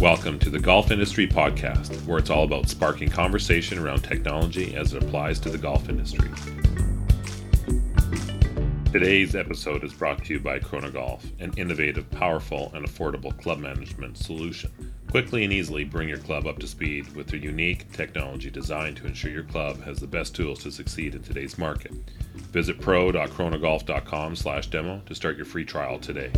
Welcome to the Golf Industry Podcast, where it's all about sparking conversation around technology as it applies to the golf industry. Today's episode is brought to you by Chronogolf, an innovative, powerful, and affordable club management solution. Quickly and easily bring your club up to speed with their unique technology designed to ensure your club has the best tools to succeed in today's market. Visit pro.chronogolf.com slash demo to start your free trial today.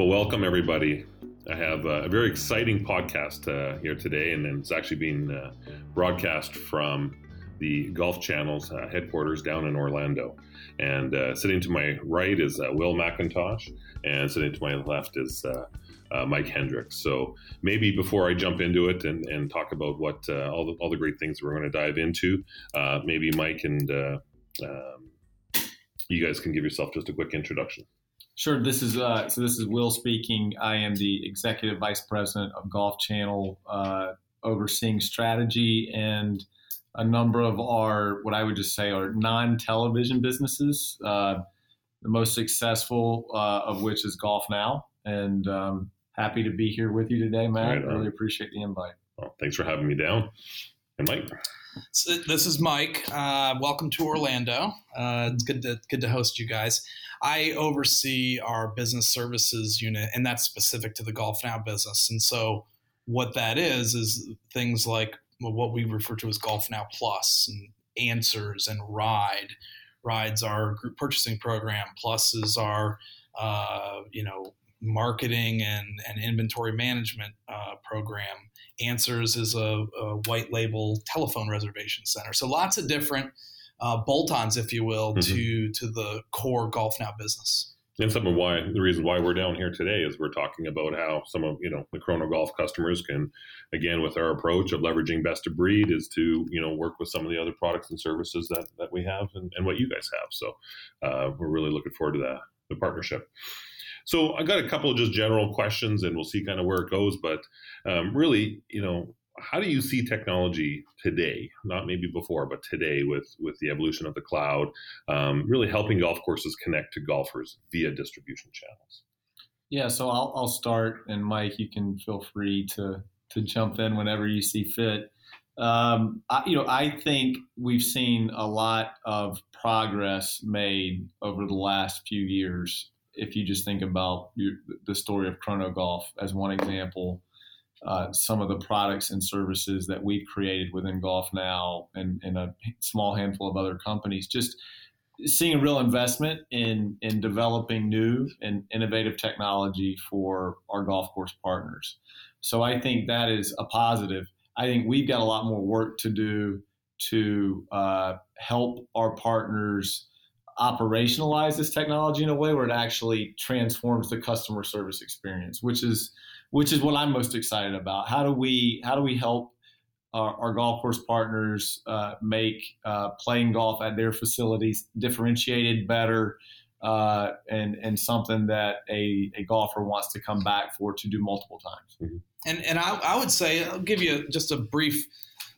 Well, welcome everybody. I have a very exciting podcast uh, here today, and it's actually being uh, broadcast from the Golf Channel's uh, headquarters down in Orlando. And uh, sitting to my right is uh, Will McIntosh, and sitting to my left is uh, Mike Hendrix. So maybe before I jump into it and, and talk about what all the all the great things we're going to dive into, maybe Mike and um, you guys can give yourself just a quick introduction. Sure. This is uh, so. This is Will speaking. I am the executive vice president of Golf Channel, uh, overseeing strategy and a number of our what I would just say are non-television businesses. Uh, the most successful uh, of which is Golf Now, and um, happy to be here with you today, Matt. Right, really appreciate the invite. Well, thanks for having me down. And Mike. So this is Mike. Uh, welcome to Orlando. Uh, it's good to good to host you guys. I oversee our business services unit, and that's specific to the Golf Now business. And so, what that is is things like what we refer to as Golf Now Plus and Answers and Ride. Rides our group purchasing program. Plus is our uh, you know marketing and, and inventory management uh, program. Answers is a, a, white label telephone reservation center. So lots of different uh, bolt-ons, if you will, mm-hmm. to to the core Golf Now business. And some of why the reason why we're down here today is we're talking about how some of you know the Chronogolf customers can, again, with our approach of leveraging best of breed, is to you know work with some of the other products and services that that we have and, and what you guys have. So uh, we're really looking forward to that the partnership. So I got a couple of just general questions, and we'll see kind of where it goes. But um, really, you know, how do you see technology today? Not maybe before, but today with with the evolution of the cloud, um, really helping golf courses connect to golfers via distribution channels. Yeah, so I'll, I'll start, and Mike, you can feel free to to jump in whenever you see fit. Um, I, you know, I think we've seen a lot of progress made over the last few years if you just think about your, the story of Chrono Golf as one example, uh, some of the products and services that we've created within Golf Now and, and a small handful of other companies, just seeing a real investment in in developing new and innovative technology for our golf course partners. So I think that is a positive. I think we've got a lot more work to do to uh, help our partners operationalize this technology in a way where it actually transforms the customer service experience, which is which is what I'm most excited about. How do we how do we help our, our golf course partners uh, make uh, playing golf at their facilities differentiated, better, uh, and and something that a, a golfer wants to come back for to do multiple times. Mm-hmm. And and I, I would say I'll give you just a brief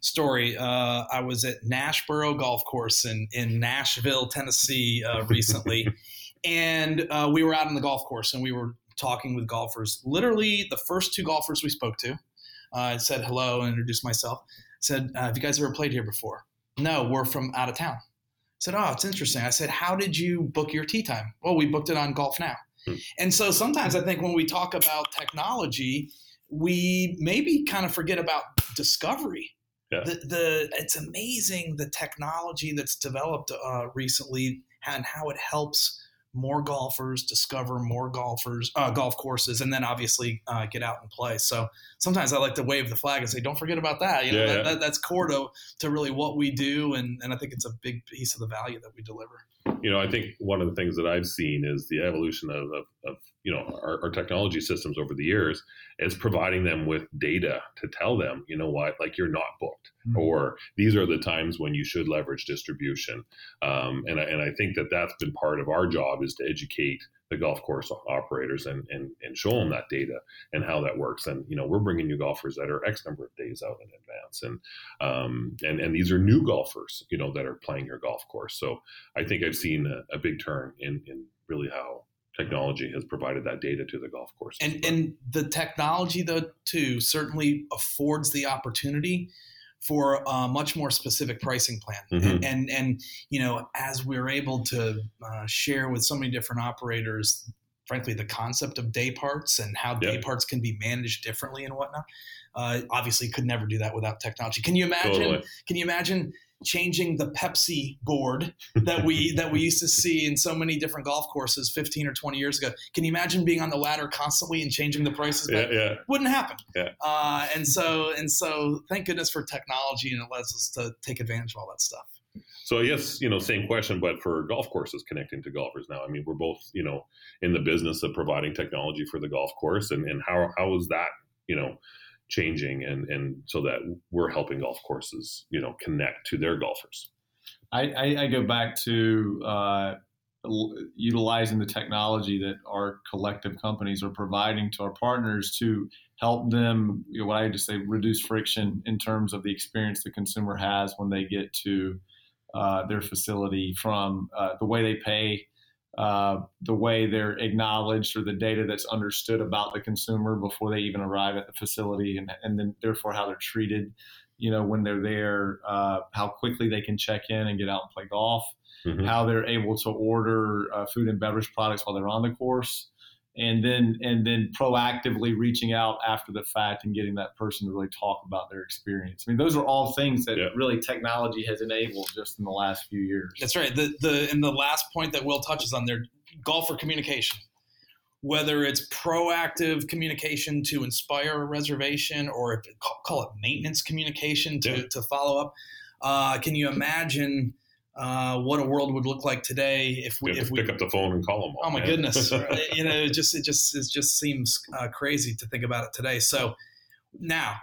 story. Uh, I was at Nashboro Golf Course in in Nashville, Tennessee, uh, recently, and uh, we were out on the golf course and we were talking with golfers. Literally, the first two golfers we spoke to, uh, I said hello and introduced myself. Said, uh, "Have you guys ever played here before?" No, we're from out of town. I said, "Oh, it's interesting." I said, "How did you book your tee time?" Well, we booked it on Golf Now. Hmm. And so sometimes I think when we talk about technology, we maybe kind of forget about discovery yeah. The, the it's amazing the technology that's developed uh, recently and how it helps more golfers discover more golfers uh, golf courses and then obviously uh, get out and play. So sometimes i like to wave the flag and say don't forget about that. You know yeah, that, That, that's core to, to really what we do and, and i think it's a big piece of the value that we deliver you know, I think one of the things that I've seen is the evolution of, of, of you know our, our, technology systems over the years is providing them with data to tell them, you know what, like you're not booked, mm-hmm. or these are the times when you should leverage distribution. Um, and I, and I think that that's been part of our job is to educate the golf course operators and, and and show them that data and how that works. And you know, we're bringing you golfers that are X number of days out in advance, and um, and and these are new golfers, you know, that are playing your golf course. So I think I've seen a, a big turn in in really how technology has provided that data to the golf course. And and the technology though too certainly affords the opportunity for a much more specific pricing plan. Mm-hmm. And, and, and you know as we're able to uh, share with so many different operators frankly the concept of day parts and how day parts can be managed differently and whatnot uh, obviously could never do that without technology can you imagine totally. can you imagine changing the Pepsi board that we that we used to see in so many different golf courses 15 or 20 years ago. Can you imagine being on the ladder constantly and changing the prices? Yeah, yeah. Wouldn't happen. Yeah. Uh, and so and so, thank goodness for technology, and it lets us to take advantage of all that stuff. So I guess you know, same question, but for golf courses connecting to golfers now. I mean, we're both you know in the business of providing technology for the golf course, and and how how is that you know changing and and so that we're helping golf courses you know connect to their golfers. I, I, I go back to uh, utilizing the technology that our collective companies are providing to our partners to help them you know, what i just say reduce friction in terms of the experience the consumer has when they get to uh, their facility from uh, the way they pay uh, the way they're acknowledged or the data that's understood about the consumer before they even arrive at the facility and, and then therefore how they're treated you know when they're there uh, how quickly they can check in and get out and play golf mm-hmm. how they're able to order uh, food and beverage products while they're on the course and then and then proactively reaching out after the fact and getting that person to really talk about their experience. I mean, those are all things that yeah. really technology has enabled just in the last few years. That's right. The the and the last point that Will touches on there, golfer communication. Whether it's proactive communication to inspire a reservation or call it maintenance communication to, yeah. to follow up. Uh, can you imagine uh, what a world would look like today if we if we pick up the phone and call them. All, oh my man. goodness, you know, it just it just it just seems uh, crazy to think about it today. So now,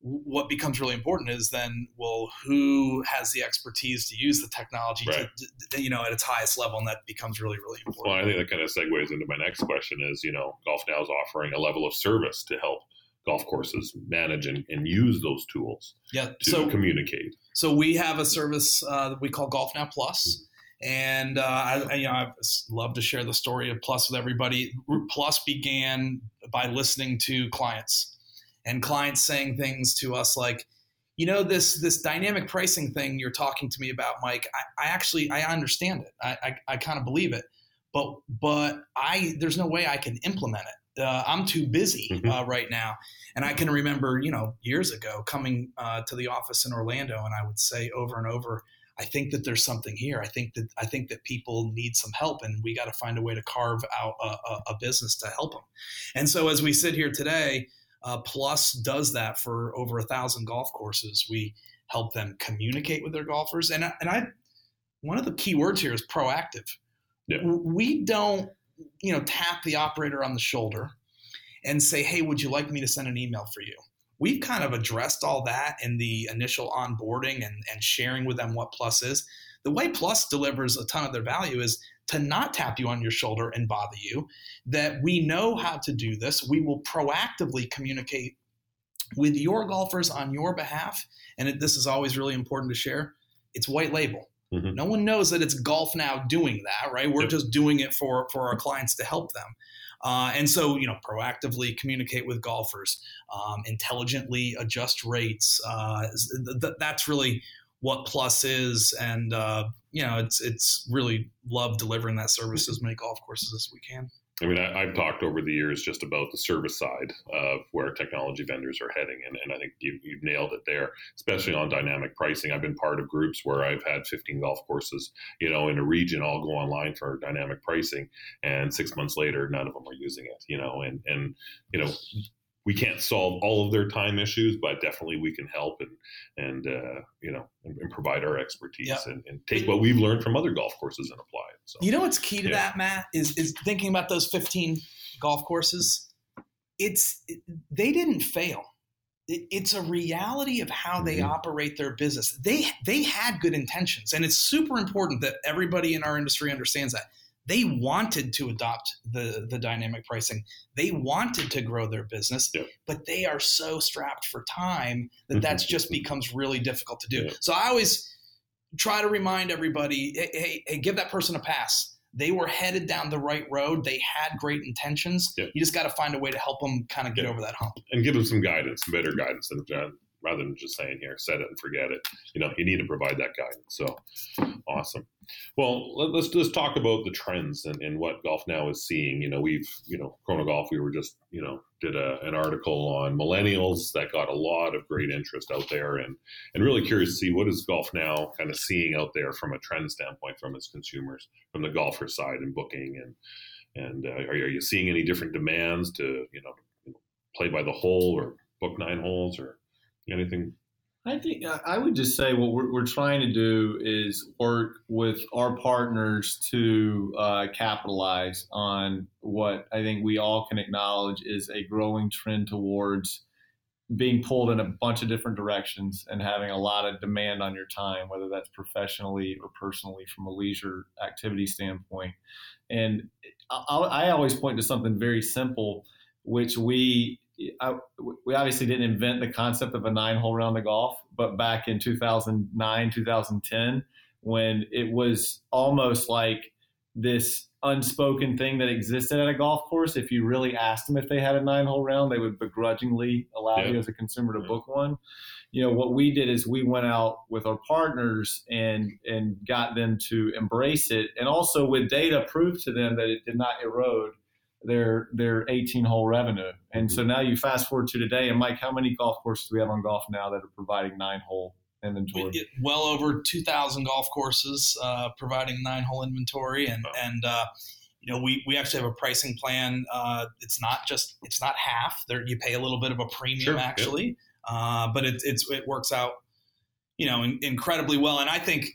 what becomes really important is then, well, who has the expertise to use the technology, right. to, to, you know, at its highest level, and that becomes really really important. Well, I think that kind of segues into my next question: is you know, Golf Now is offering a level of service to help golf courses manage and, and use those tools yeah, to so, communicate. So we have a service uh, that we call Golf Now Plus. And uh, I, you know, I love to share the story of Plus with everybody. Plus began by listening to clients, and clients saying things to us like, "You know, this this dynamic pricing thing you're talking to me about, Mike. I, I actually I understand it. I, I, I kind of believe it, but but I there's no way I can implement it uh, I'm too busy mm-hmm. uh, right now. And I can remember, you know, years ago coming uh, to the office in Orlando, and I would say over and over, I think that there's something here. I think that I think that people need some help, and we got to find a way to carve out a, a, a, business to help them. And so, as we sit here today, uh, Plus does that for over a thousand golf courses. We help them communicate with their golfers, and and I one of the key words here is proactive. Yeah. We don't you know, tap the operator on the shoulder and say, hey, would you like me to send an email for you? We've kind of addressed all that in the initial onboarding and, and sharing with them what Plus is. The way Plus delivers a ton of their value is to not tap you on your shoulder and bother you, that we know how to do this. We will proactively communicate with your golfers on your behalf. And it, this is always really important to share. It's white label. Mm-hmm. No one knows that it's golf now doing that, right? We're yep. just doing it for for our clients to help them. Uh, and so, you know, proactively communicate with golfers, um, intelligently adjust rates. Uh, th- that's really what Plus is, and uh, you know, it's it's really love delivering that service as many golf courses as we can. I mean, I, have talked over the years just about the service side of where technology vendors are heading, and, and I think you, have nailed it there, especially on dynamic pricing. I've been part of groups where I've had 15 golf courses, you know, in a region, all go online for dynamic pricing, and six months later, none of them are using it, you know, and and you know, we can't solve all of their time issues, but definitely we can help and and uh, you know and, and, provide our expertise yep. and, and, take what we've learned from other golf courses and apply it. So you know what's key to yeah. that, Matt, is is thinking about those 15 golf courses. It's they didn't fail. it's a reality of how they mm-hmm. operate their business. They they had good intentions, and it's super important that everybody in our industry understands that they wanted to adopt the the dynamic pricing. They wanted to grow their business, yeah. but they are so strapped for time that mm-hmm. that's just becomes really difficult to do. Yeah. So I always try to remind everybody, hey, hey, hey, give that person a pass. They were headed down the right road. They had great intentions. Yeah. You just got to find a way to help them kind of get over that hump and give them some guidance, better guidance than John rather than just saying here, set it and forget it. You know, you need to provide that guidance. So awesome. Well, let, us just talk about the trends and, and, what golf now is seeing. You know, we've, you know, Chrono Golf, we were just, you know, did a, an article on millennials that got a lot of great interest out there and, and really curious to see what is golf now kind of seeing out there from a trend standpoint from its consumers, from the golfer side and booking and, and uh, are, are you seeing any different demands to, you know, play by the hole or book nine holes or Anything? I think I would just say what we're, we're trying to do is work with our partners to uh, capitalize on what I think we all can acknowledge is a growing trend towards being pulled in a bunch of different directions and having a lot of demand on your time, whether that's professionally or personally from a leisure activity standpoint. And I, I always point to something very simple, which we I, we obviously didn't invent the concept of a nine hole round of golf, but back in 2009, 2010, when it was almost like this unspoken thing that existed at a golf course. If you really asked them if they had a nine hole round, they would begrudgingly allow yeah. you as a consumer to yeah. book one. You know, what we did is we went out with our partners and and got them to embrace it and also with data prove to them that it did not erode their their 18 hole revenue. And so mm-hmm. now you fast forward to today, and Mike, how many golf courses do we have on golf now that are providing nine hole inventory? well over 2,000 golf courses uh, providing nine hole inventory, and and uh, you know we, we actually have a pricing plan. Uh, it's not just it's not half. There you pay a little bit of a premium sure, actually, yeah. Uh, but it, it's it works out you know in, incredibly well. And I think.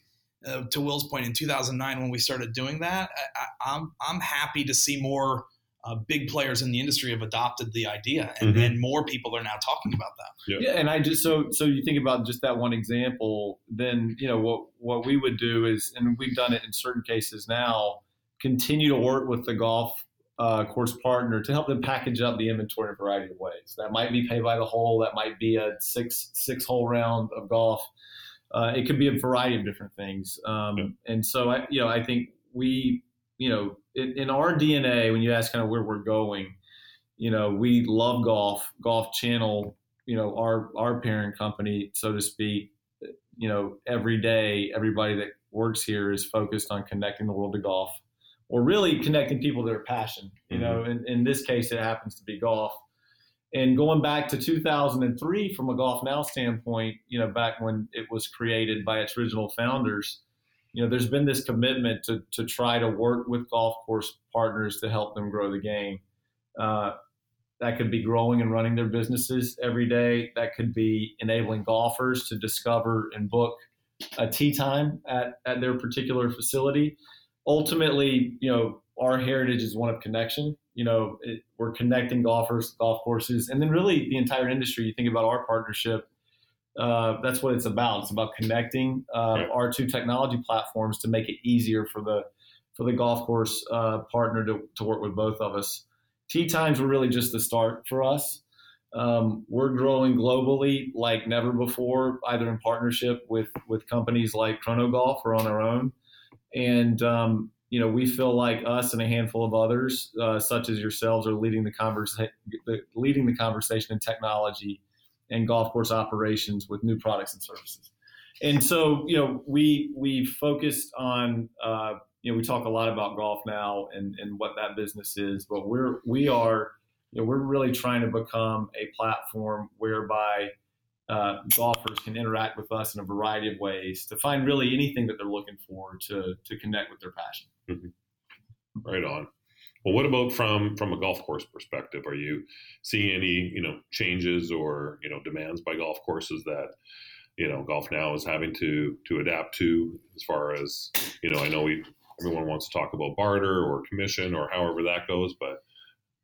Uh, to Will's point, in 2009, when we started doing that, I, I'm I'm happy to see more uh, big players in the industry have adopted the idea, and, mm-hmm. and, more people are now talking about that. Yeah. yeah, and I just so so you think about just that one example, then you know what what we would do is, and we've done it in certain cases now, continue to work with the golf uh, course partner to help them package up the inventory in a variety of ways. That might be pay by the hole, that might be a six six hole round of golf. Uh, it could be a variety of different things, um, yeah. and so I you know I think we you know, in, in, our DNA, when you ask kind of where we're going, you know, we love golf. Golf Channel, you know, our our parent company, so to speak. You know, every day, everybody that works here is focused on connecting the world to golf, or really connecting people to their passion. You mm-hmm. know, in, in this case, it happens to be golf. And going back to 2003, from a Golf Now standpoint, you know, back when it was created by its original founders you know, there's been this commitment to, to try to work with golf course partners to help them grow the game. Uh, that could be growing and running their businesses every day. That could be enabling golfers to discover and book a tee time at, at their particular facility. Ultimately, you know, our heritage is one of connection. You know, it, we're connecting golfers, golf courses, and then really the entire industry. You think about our partnership uh, that's what it's about. It's about connecting uh, our two technology platforms to make it easier for the for the golf course uh, partner to, to work with both of us. Tee times were really just the start for us. Um, we're growing globally like never before, either in partnership with with companies like Chrono Golf or on our own. And um, you know, we feel like us and a handful of others, uh, such as yourselves, are leading the conversation, leading the conversation in technology and golf course operations with new products and services. And so, you know, we we focused on, uh, you know, we talk a lot about golf now and, and what that business is, but we're we are, you know, we're really trying to become a platform whereby uh, golfers can interact with us in a variety of ways to find really anything that they're looking for to to connect with their passion. Mm-hmm. Right on. Well, what about from from a golf course perspective? Are you seeing any you know changes or you know demands by golf courses that you know golf now is having to to adapt to as far as you know? I know we everyone wants to talk about barter or commission or however that goes, but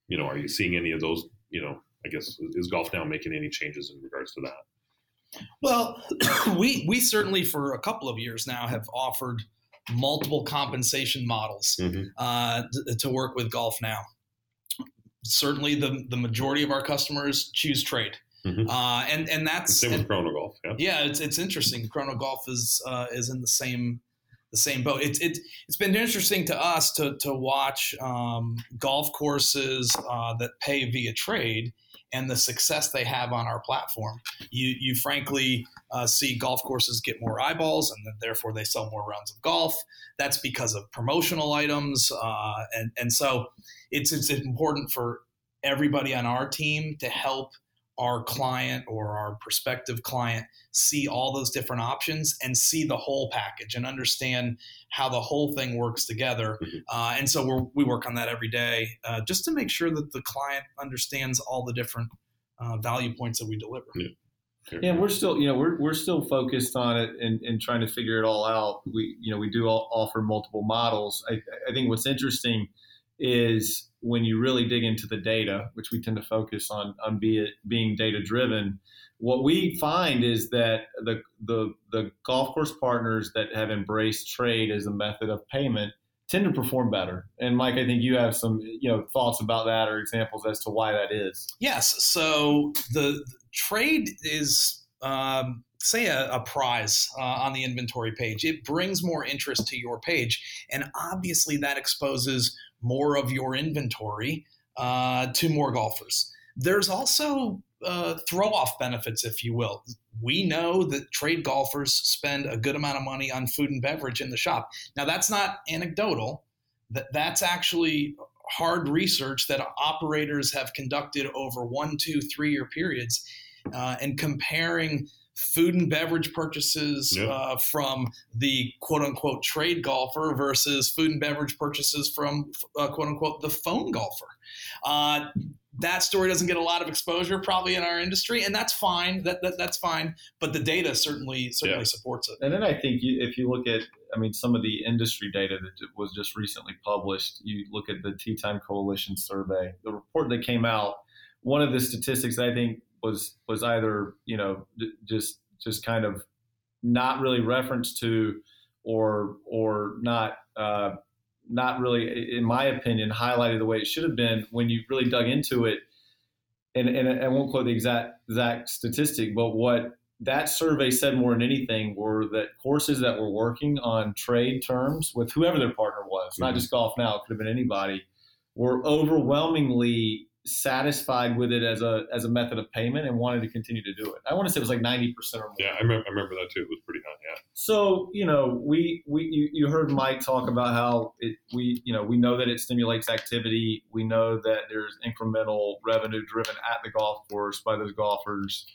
you know, are you seeing any of those? You know, I guess is golf now making any changes in regards to that? Well, we we certainly for a couple of years now have offered multiple compensation models mm-hmm. uh, to, to work with golf now. Certainly, the the majority of our customers choose trade. Mm-hmm. Uh, and and that's same with Chrono Golf. Yeah, yeah, it's it's interesting. Chrono Golf is uh, is in the same the same boat. It's it, it's been interesting to us to to watch um, golf courses uh, that pay via trade and the success they have on our platform. You, you frankly uh, see golf courses get more eyeballs and then therefore they sell more rounds of golf. That's because of promotional items. Uh, and, and so it's, it's important for everybody on our team to help our client or our prospective client see all those different options and see the whole package and understand how the whole thing works together. Mm-hmm. Uh, and so we work on that every day uh, just to make sure that the client understands all the different uh, value points that we deliver. Yeah. Yeah, we're still, you know, we're, we're still focused on it and, and trying to figure it all out. We, you know, we do offer multiple models. I, I think what's interesting is when you really dig into the data, which we tend to focus on on be being data driven, what we find is that the, the the golf course partners that have embraced trade as a method of payment tend to perform better. And Mike, I think you have some you know thoughts about that or examples as to why that is. Yes. So the, the trade is um, say a, a prize uh, on the inventory page. It brings more interest to your page, and obviously that exposes more of your inventory uh, to more golfers. There's also uh, throw off benefits, if you will. We know that trade golfers spend a good amount of money on food and beverage in the shop. Now, that's not anecdotal. That that's actually hard research that operators have conducted over one, two, three year periods, uh, and comparing food and beverage purchases yep. uh, from the quote unquote trade golfer versus food and beverage purchases from uh, quote unquote the phone golfer. Uh, that story doesn't get a lot of exposure probably in our industry, and that's fine. That, that that's fine. But the data certainly certainly yeah. supports it. And then I think you, if you look at, I mean, some of the industry data that was just recently published, you look at the Tee Time Coalition survey, the report that came out. One of the statistics I think was was either you know just just kind of not really referenced to or or not uh, not really in my opinion highlighted the way it should have been when you really dug into it and, and I won't quote the exact exact statistic but what that survey said more than anything were that courses that were working on trade terms with whoever their partner was, mm-hmm. not just golf now, it could have been anybody, were overwhelmingly satisfied with it as a as a method of payment and wanted to continue to do it. I want to say it was like ninety percent or more. Yeah, I remember, I remember that too. It was pretty high. Yeah. So you know, we we you, you heard Mike talk about how it we you know we know that it stimulates activity. We know that there's incremental revenue driven at the golf course by those golfers.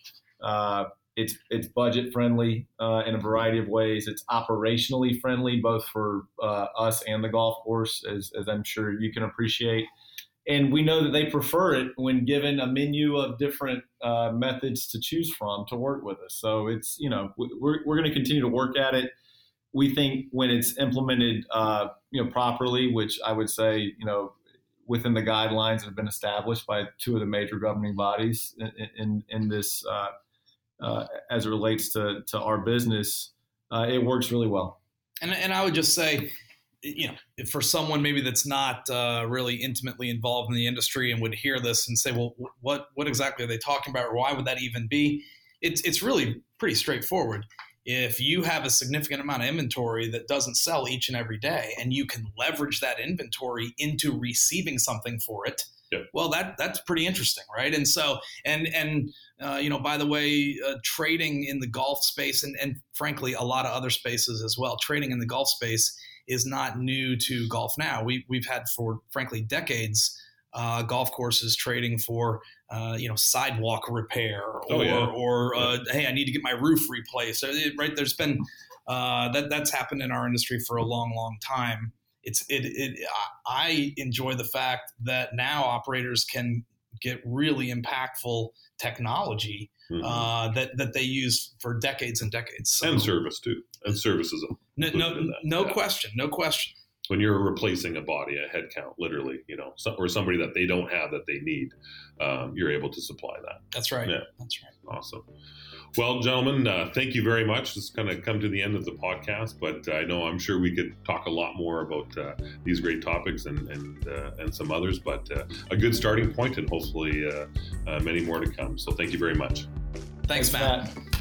Uh, it's it's budget friendly uh, in a variety of ways. It's operationally friendly both for uh, us and the golf course, as, as I'm sure you can appreciate and we know that they prefer it when given a menu of different uh, methods to choose from to work with us. So it's you know we're we're going to continue to work at it. We think when it's implemented, uh, you know, properly, which I would say you know within the guidelines that have been established by two of the major governing bodies in in, in this uh, uh as it relates to to our business, uh, it works really well. And and I would just say you know, for someone maybe that's not uh, really intimately involved in the industry and would hear this and say, well, what what exactly are they talking about, or why would that even be? It's it's really pretty straightforward. If you have a significant amount of inventory that doesn't sell each and every day, and you can leverage that inventory into receiving something for it, Yep. Well, that that's pretty interesting, right? And so, and and uh, you know, by the way, uh, trading in the golf space, and and frankly, a lot of other spaces as well. Trading in the golf space is not new to golf now. We, we've had for frankly decades uh, golf courses trading for uh, you know sidewalk repair or, oh, yeah. or uh, hey I need to get my roof replaced. Right? There's been uh, that that's happened in our industry for a long, long time. it's it, it I enjoy the fact that now operators can get really impactful technology mm-hmm. uh, that that they use for decades and decades. So, and service too, and services. No, no, no yeah. question, no question. When you're replacing a body, a head count, literally, you know, or somebody that they don't have that they need, um, you're able to supply that. That's right. Yeah, that's right. Awesome. Well, gentlemen, uh, thank you very much. It's kind of come to the end of the podcast, but I know I'm sure we could talk a lot more about uh, these great topics and and, uh, and some others. But uh, a good starting point, and hopefully uh, uh, many more to come. So, thank you very much. Thanks, Thanks Matt. Matt.